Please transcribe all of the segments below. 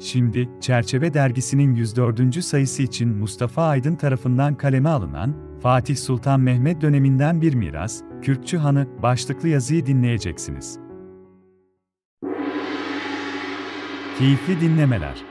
Şimdi, Çerçeve dergisinin 104. sayısı için Mustafa Aydın tarafından kaleme alınan, Fatih Sultan Mehmet döneminden bir miras, Kürkçü Hanı başlıklı yazıyı dinleyeceksiniz. Keyifli dinlemeler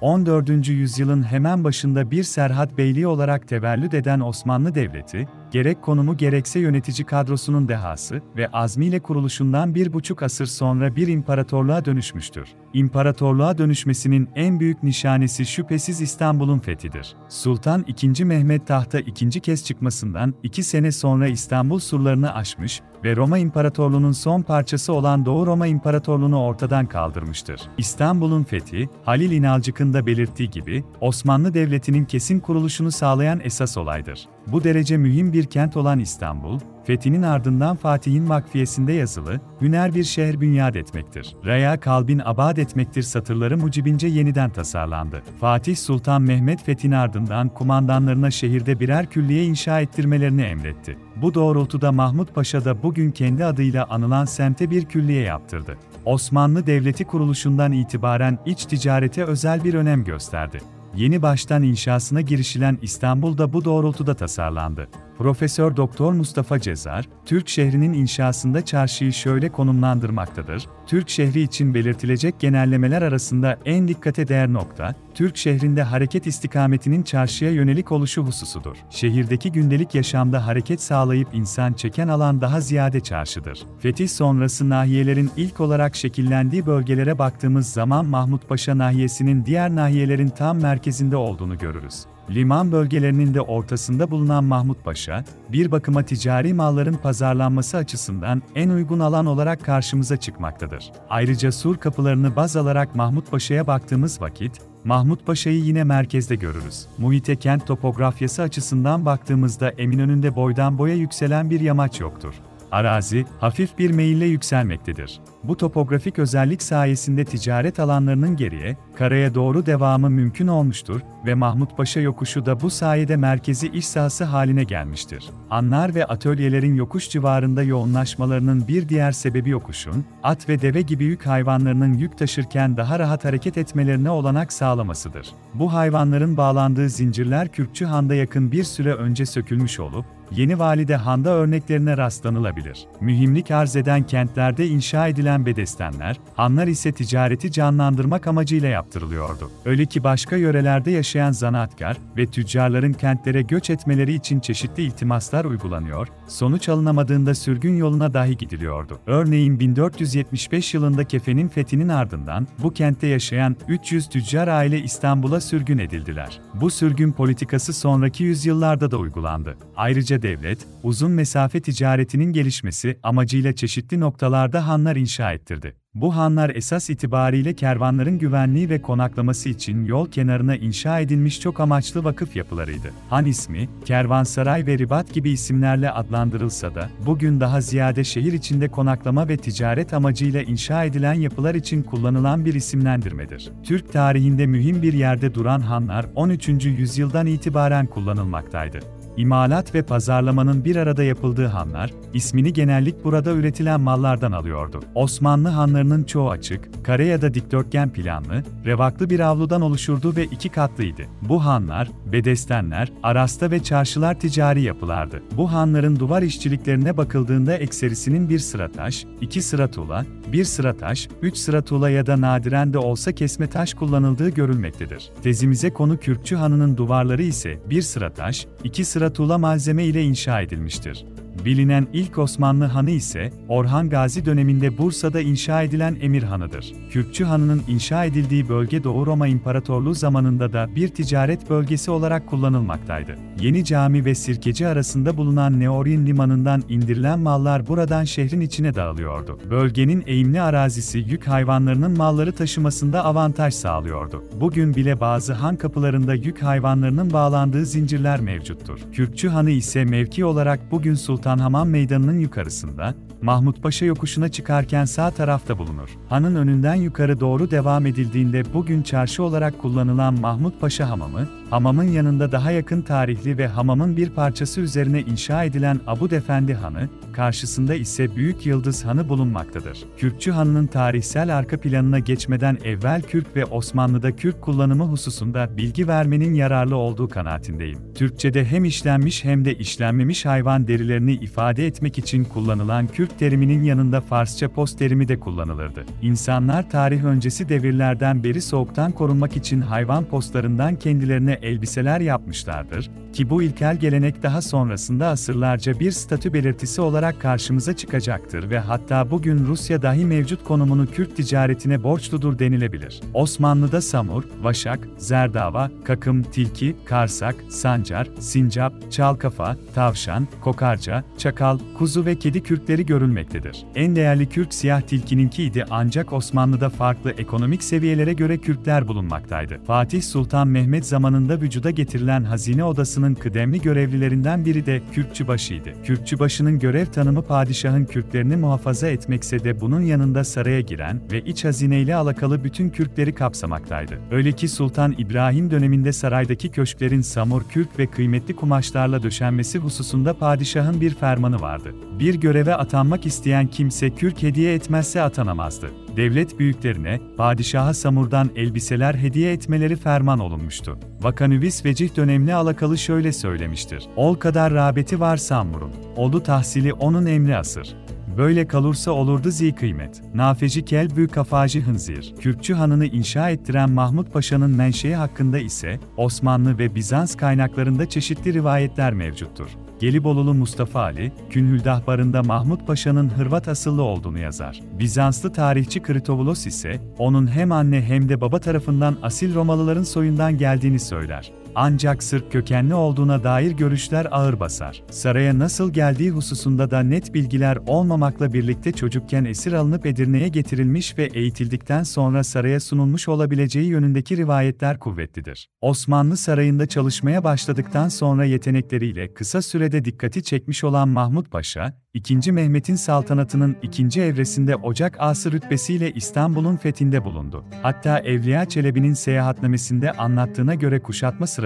14. yüzyılın hemen başında bir Serhat Beyliği olarak tevellüt eden Osmanlı Devleti, gerek konumu gerekse yönetici kadrosunun dehası ve azmiyle kuruluşundan bir buçuk asır sonra bir imparatorluğa dönüşmüştür. İmparatorluğa dönüşmesinin en büyük nişanesi şüphesiz İstanbul'un fethidir. Sultan II. Mehmet tahta ikinci kez çıkmasından iki sene sonra İstanbul surlarını aşmış ve Roma İmparatorluğu'nun son parçası olan Doğu Roma İmparatorluğu'nu ortadan kaldırmıştır. İstanbul'un fethi, Halil İnalcık'ın da belirttiği gibi, Osmanlı Devleti'nin kesin kuruluşunu sağlayan esas olaydır. Bu derece mühim bir kent olan İstanbul, fethinin ardından Fatih'in vakfiyesinde yazılı, hüner bir şehir bünyat etmektir. Raya kalbin abad etmektir satırları mucibince yeniden tasarlandı. Fatih Sultan Mehmet fethin ardından kumandanlarına şehirde birer külliye inşa ettirmelerini emretti. Bu doğrultuda Mahmut Paşa da bugün kendi adıyla anılan semte bir külliye yaptırdı. Osmanlı Devleti kuruluşundan itibaren iç ticarete özel bir önem gösterdi. Yeni baştan inşasına girişilen İstanbul'da bu doğrultuda tasarlandı. Profesör Doktor Mustafa Cezar, Türk şehrinin inşasında çarşıyı şöyle konumlandırmaktadır. Türk şehri için belirtilecek genellemeler arasında en dikkate değer nokta, Türk şehrinde hareket istikametinin çarşıya yönelik oluşu hususudur. Şehirdeki gündelik yaşamda hareket sağlayıp insan çeken alan daha ziyade çarşıdır. Fetih sonrası nahiyelerin ilk olarak şekillendiği bölgelere baktığımız zaman Mahmutpaşa nahiyesinin diğer nahiyelerin tam merkezinde olduğunu görürüz. Liman bölgelerinin de ortasında bulunan Mahmut Paşa, bir bakıma ticari malların pazarlanması açısından en uygun alan olarak karşımıza çıkmaktadır. Ayrıca sur kapılarını baz alarak Mahmut Paşa'ya baktığımız vakit, Mahmut Paşa'yı yine merkezde görürüz. Muhite kent topografyası açısından baktığımızda Eminönü'nde boydan boya yükselen bir yamaç yoktur. Arazi, hafif bir meyille yükselmektedir. Bu topografik özellik sayesinde ticaret alanlarının geriye, karaya doğru devamı mümkün olmuştur ve Mahmutpaşa yokuşu da bu sayede merkezi iş sahası haline gelmiştir. Anlar ve atölyelerin yokuş civarında yoğunlaşmalarının bir diğer sebebi yokuşun, at ve deve gibi yük hayvanlarının yük taşırken daha rahat hareket etmelerine olanak sağlamasıdır. Bu hayvanların bağlandığı zincirler Kürkçü Han'da yakın bir süre önce sökülmüş olup, Yeni Valide Han'da örneklerine rastlanılabilir. Mühimlik arz eden kentlerde inşa edilen bedestenler, hanlar ise ticareti canlandırmak amacıyla yaptırılıyordu. Öyle ki başka yörelerde yaşayan zanaatkar ve tüccarların kentlere göç etmeleri için çeşitli iltimaslar uygulanıyor, sonuç alınamadığında sürgün yoluna dahi gidiliyordu. Örneğin 1475 yılında Kefe'nin fethinin ardından bu kentte yaşayan 300 tüccar aile İstanbul'a sürgün edildiler. Bu sürgün politikası sonraki yüzyıllarda da uygulandı. Ayrıca devlet, uzun mesafe ticaretinin gelişmesi amacıyla çeşitli noktalarda hanlar inşa ettirdi. Bu hanlar esas itibariyle kervanların güvenliği ve konaklaması için yol kenarına inşa edilmiş çok amaçlı vakıf yapılarıydı. Han ismi, kervansaray ve ribat gibi isimlerle adlandırılsa da, bugün daha ziyade şehir içinde konaklama ve ticaret amacıyla inşa edilen yapılar için kullanılan bir isimlendirmedir. Türk tarihinde mühim bir yerde duran hanlar 13. yüzyıldan itibaren kullanılmaktaydı. İmalat ve pazarlamanın bir arada yapıldığı hanlar, ismini genellik burada üretilen mallardan alıyordu. Osmanlı hanlarının çoğu açık, kare ya da dikdörtgen planlı, revaklı bir avludan oluşurdu ve iki katlıydı. Bu hanlar, bedestenler, arasta ve çarşılar ticari yapılardı. Bu hanların duvar işçiliklerine bakıldığında ekserisinin bir sıra taş, iki sıra tuğla, bir sıra taş, üç sıra tuğla ya da nadiren de olsa kesme taş kullanıldığı görülmektedir. Tezimize konu Kürkçü Hanı'nın duvarları ise bir sıra taş, iki sıra tuğla malzeme ile inşa edilmiştir. Bilinen ilk Osmanlı hanı ise Orhan Gazi döneminde Bursa'da inşa edilen Emir Hanı'dır. Kürkçü Hanı'nın inşa edildiği bölge Doğu Roma İmparatorluğu zamanında da bir ticaret bölgesi olarak kullanılmaktaydı. Yeni Cami ve Sirkeci arasında bulunan Neorin limanından indirilen mallar buradan şehrin içine dağılıyordu. Bölgenin eğimli arazisi yük hayvanlarının malları taşımasında avantaj sağlıyordu. Bugün bile bazı han kapılarında yük hayvanlarının bağlandığı zincirler mevcuttur. Kürkçü Hanı ise mevki olarak bugün Sultan Sultan Hamam Meydanı'nın yukarısında, Mahmut Paşa yokuşuna çıkarken sağ tarafta bulunur. Hanın önünden yukarı doğru devam edildiğinde bugün çarşı olarak kullanılan Mahmut Paşa Hamamı, hamamın yanında daha yakın tarihli ve hamamın bir parçası üzerine inşa edilen Abud Efendi Hanı, karşısında ise Büyük Yıldız Hanı bulunmaktadır. Kürkçü Hanı'nın tarihsel arka planına geçmeden evvel Kürk ve Osmanlı'da Kürk kullanımı hususunda bilgi vermenin yararlı olduğu kanaatindeyim. Türkçe'de hem işlenmiş hem de işlenmemiş hayvan derilerini ifade etmek için kullanılan Kürk teriminin yanında Farsça post terimi de kullanılırdı. İnsanlar tarih öncesi devirlerden beri soğuktan korunmak için hayvan postlarından kendilerine elbiseler yapmışlardır ki bu ilkel gelenek daha sonrasında asırlarca bir statü belirtisi olarak karşımıza çıkacaktır ve hatta bugün Rusya dahi mevcut konumunu Kürt ticaretine borçludur denilebilir. Osmanlı'da samur, vaşak, zerdava, kakım, tilki, karsak, sancar, sincap, çalkafa, tavşan, kokarca, çakal, kuzu ve kedi kürkleri görülmektedir. En değerli kürk siyah tilkininkiydi ancak Osmanlı'da farklı ekonomik seviyelere göre kürkler bulunmaktaydı. Fatih Sultan Mehmet zamanında vücuda getirilen hazine odasının kıdemli görevlilerinden biri de Kürkçübaşı'ydı. Kürkçübaşı'nın görev tanımı padişahın kürklerini muhafaza etmekse de bunun yanında saraya giren ve iç hazineyle alakalı bütün kürkleri kapsamaktaydı. Öyle ki Sultan İbrahim döneminde saraydaki köşklerin samur kürk ve kıymetli kumaşlarla döşenmesi hususunda padişahın bir fermanı vardı. Bir göreve atanmak isteyen kimse kürk hediye etmezse atanamazdı. Devlet büyüklerine, padişaha samurdan elbiseler hediye etmeleri ferman olunmuştu. Vakanüvis Vecih dönemli alakalı şöyle söylemiştir. Ol kadar rağbeti var samurun. Oldu tahsili onun emri asır. Böyle kalursa olurdu zi kıymet. Nafeci kel büyük kafacı hınzir. Kürkçü hanını inşa ettiren Mahmut Paşa'nın menşei hakkında ise Osmanlı ve Bizans kaynaklarında çeşitli rivayetler mevcuttur. Gelibolulu Mustafa Ali, Künhüldah Barı'nda Mahmut Paşa'nın Hırvat asıllı olduğunu yazar. Bizanslı tarihçi Kritovulos ise, onun hem anne hem de baba tarafından asil Romalıların soyundan geldiğini söyler. Ancak Sırp kökenli olduğuna dair görüşler ağır basar. Saraya nasıl geldiği hususunda da net bilgiler olmamakla birlikte çocukken esir alınıp Edirne'ye getirilmiş ve eğitildikten sonra saraya sunulmuş olabileceği yönündeki rivayetler kuvvetlidir. Osmanlı sarayında çalışmaya başladıktan sonra yetenekleriyle kısa sürede dikkati çekmiş olan Mahmut Paşa, II. Mehmet'in saltanatının ikinci evresinde Ocak Ası rütbesiyle İstanbul'un fethinde bulundu. Hatta Evliya Çelebi'nin seyahatnamesinde anlattığına göre kuşatma sırasında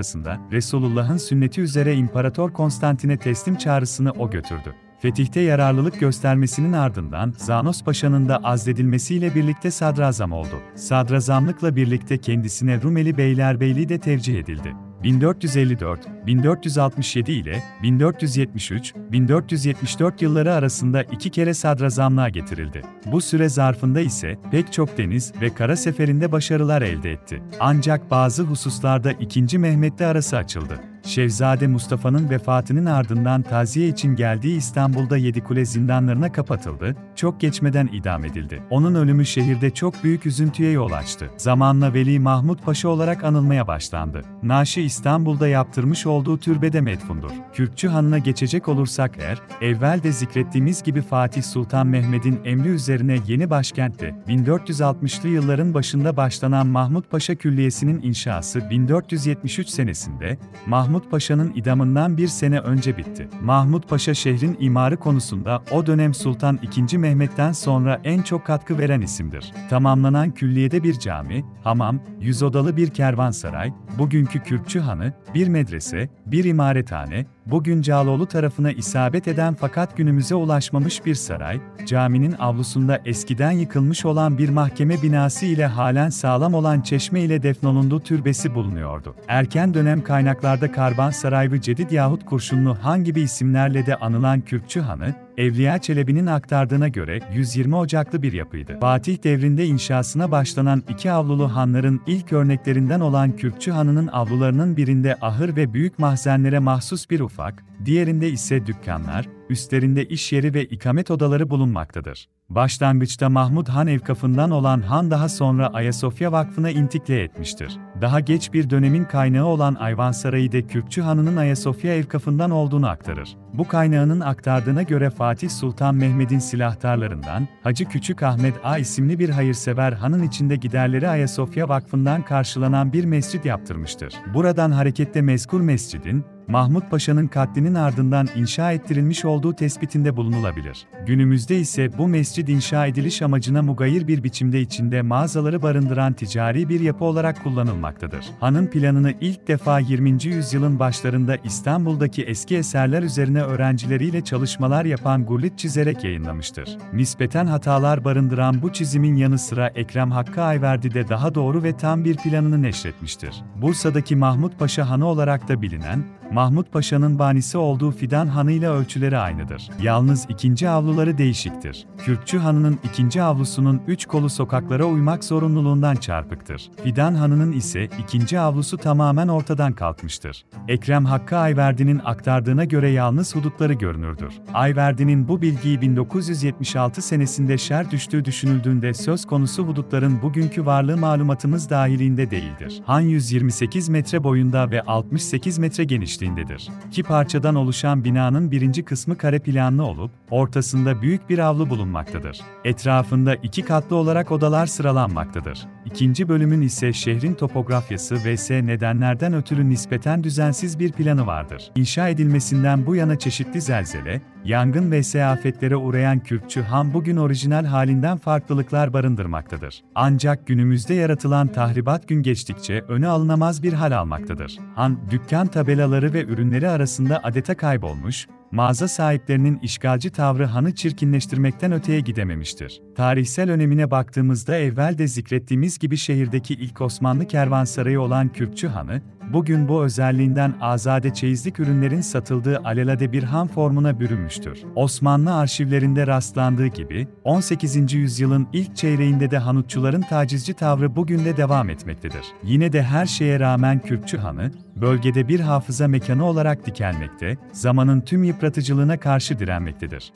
Resulullah'ın sünneti üzere İmparator Konstantin'e teslim çağrısını o götürdü. Fetihte yararlılık göstermesinin ardından Zanos Paşa'nın da azledilmesiyle birlikte sadrazam oldu. Sadrazamlıkla birlikte kendisine Rumeli Beylerbeyliği de tevcih edildi. 1454, 1467 ile 1473, 1474 yılları arasında iki kere sadrazamlığa getirildi. Bu süre zarfında ise pek çok deniz ve kara seferinde başarılar elde etti. Ancak bazı hususlarda 2. Mehmet'le arası açıldı. Şehzade Mustafa'nın vefatının ardından taziye için geldiği İstanbul'da Yedikule zindanlarına kapatıldı, çok geçmeden idam edildi. Onun ölümü şehirde çok büyük üzüntüye yol açtı. Zamanla Veli Mahmut Paşa olarak anılmaya başlandı. Naşi İstanbul'da yaptırmış olduğu türbede medfundur. Kürkçü Hanı'na geçecek olursak eğer, evvel de zikrettiğimiz gibi Fatih Sultan Mehmet'in emri üzerine yeni başkentte 1460'lı yılların başında başlanan Mahmut Paşa Külliyesi'nin inşası 1473 senesinde Mahmut Paşa'nın idamından bir sene önce bitti. Mahmut Paşa şehrin imarı konusunda o dönem Sultan II. Mehmet'ten sonra en çok katkı veren isimdir. Tamamlanan külliyede bir cami, hamam, yüz odalı bir kervansaray, bugünkü Kürkçü Hanı, bir medrese, bir imarethane, bugün Cağaloğlu tarafına isabet eden fakat günümüze ulaşmamış bir saray, caminin avlusunda eskiden yıkılmış olan bir mahkeme binası ile halen sağlam olan çeşme ile defnolunduğu türbesi bulunuyordu. Erken dönem kaynaklarda Karbansaray ve Cedid yahut Kurşunlu Han gibi isimlerle de anılan Kürkçü Hanı, Evliya Çelebi'nin aktardığına göre 120 Ocaklı bir yapıydı. Fatih devrinde inşasına başlanan iki avlulu hanların ilk örneklerinden olan Kürkçü Hanı'nın avlularının birinde ahır ve büyük mahzenlere mahsus bir ufak, diğerinde ise dükkanlar, üstlerinde iş yeri ve ikamet odaları bulunmaktadır. Başlangıçta Mahmud Han evkafından olan Han daha sonra Ayasofya Vakfı'na intikle etmiştir. Daha geç bir dönemin kaynağı olan Ayvansaray'ı da Kürkçü Hanı'nın Ayasofya evkafından olduğunu aktarır. Bu kaynağının aktardığına göre Fatih Sultan Mehmet'in silahtarlarından Hacı Küçük Ahmet A isimli bir hayırsever hanın içinde giderleri Ayasofya Vakfı'ndan karşılanan bir mescit yaptırmıştır. Buradan hareketle mezkur mescidin, Mahmut Paşa'nın katlinin ardından inşa ettirilmiş olduğu tespitinde bulunulabilir. Günümüzde ise bu mescid inşa ediliş amacına mugayir bir biçimde içinde mağazaları barındıran ticari bir yapı olarak kullanılmaktadır. Hanın planını ilk defa 20. yüzyılın başlarında İstanbul'daki eski eserler üzerine öğrencileriyle çalışmalar yapan Gurlit çizerek yayınlamıştır. Nispeten hatalar barındıran bu çizimin yanı sıra Ekrem Hakkı Ayverdi de daha doğru ve tam bir planını neşretmiştir. Bursa'daki Mahmut Paşa Hanı olarak da bilinen, Mahmut Paşa'nın banisi olduğu Fidan Hanı ile ölçüleri aynıdır. Yalnız ikinci avluları değişiktir. Kürkçü Hanı'nın ikinci avlusunun üç kolu sokaklara uymak zorunluluğundan çarpıktır. Fidan Hanı'nın ise ikinci avlusu tamamen ortadan kalkmıştır. Ekrem Hakkı Ayverdi'nin aktardığına göre yalnız hudutları görünürdür. Ayverdi'nin bu bilgiyi 1976 senesinde şer düştüğü düşünüldüğünde söz konusu hudutların bugünkü varlığı malumatımız dahilinde değildir. Han 128 metre boyunda ve 68 metre genişliğindedir. İki parçadan oluşan binanın birinci kısmı kare planlı olup, ortasında büyük bir avlu bulunmaktadır. Etrafında iki katlı olarak odalar sıralanmaktadır. İkinci bölümün ise şehrin topografyası vs nedenlerden ötürü nispeten düzensiz bir planı vardır. İnşa edilmesinden bu yana çeşitli zelzele, yangın vs afetlere uğrayan Kürkçü Han bugün orijinal halinden farklılıklar barındırmaktadır. Ancak günümüzde yaratılan tahribat gün geçtikçe öne alınamaz bir hal almaktadır. Han, dükkan tabelaları ve ürünleri arasında adeta kaybolmuş, mağaza sahiplerinin işgalci tavrı hanı çirkinleştirmekten öteye gidememiştir. Tarihsel önemine baktığımızda evvel de zikrettiğimiz gibi şehirdeki ilk Osmanlı kervansarayı olan Kürkçü Hanı, bugün bu özelliğinden azade çeyizlik ürünlerin satıldığı alelade bir han formuna bürünmüştür. Osmanlı arşivlerinde rastlandığı gibi, 18. yüzyılın ilk çeyreğinde de hanutçuların tacizci tavrı bugün de devam etmektedir. Yine de her şeye rağmen Kürkçü Hanı, bölgede bir hafıza mekanı olarak dikelmekte, zamanın tüm yıpratıcılığına karşı direnmektedir.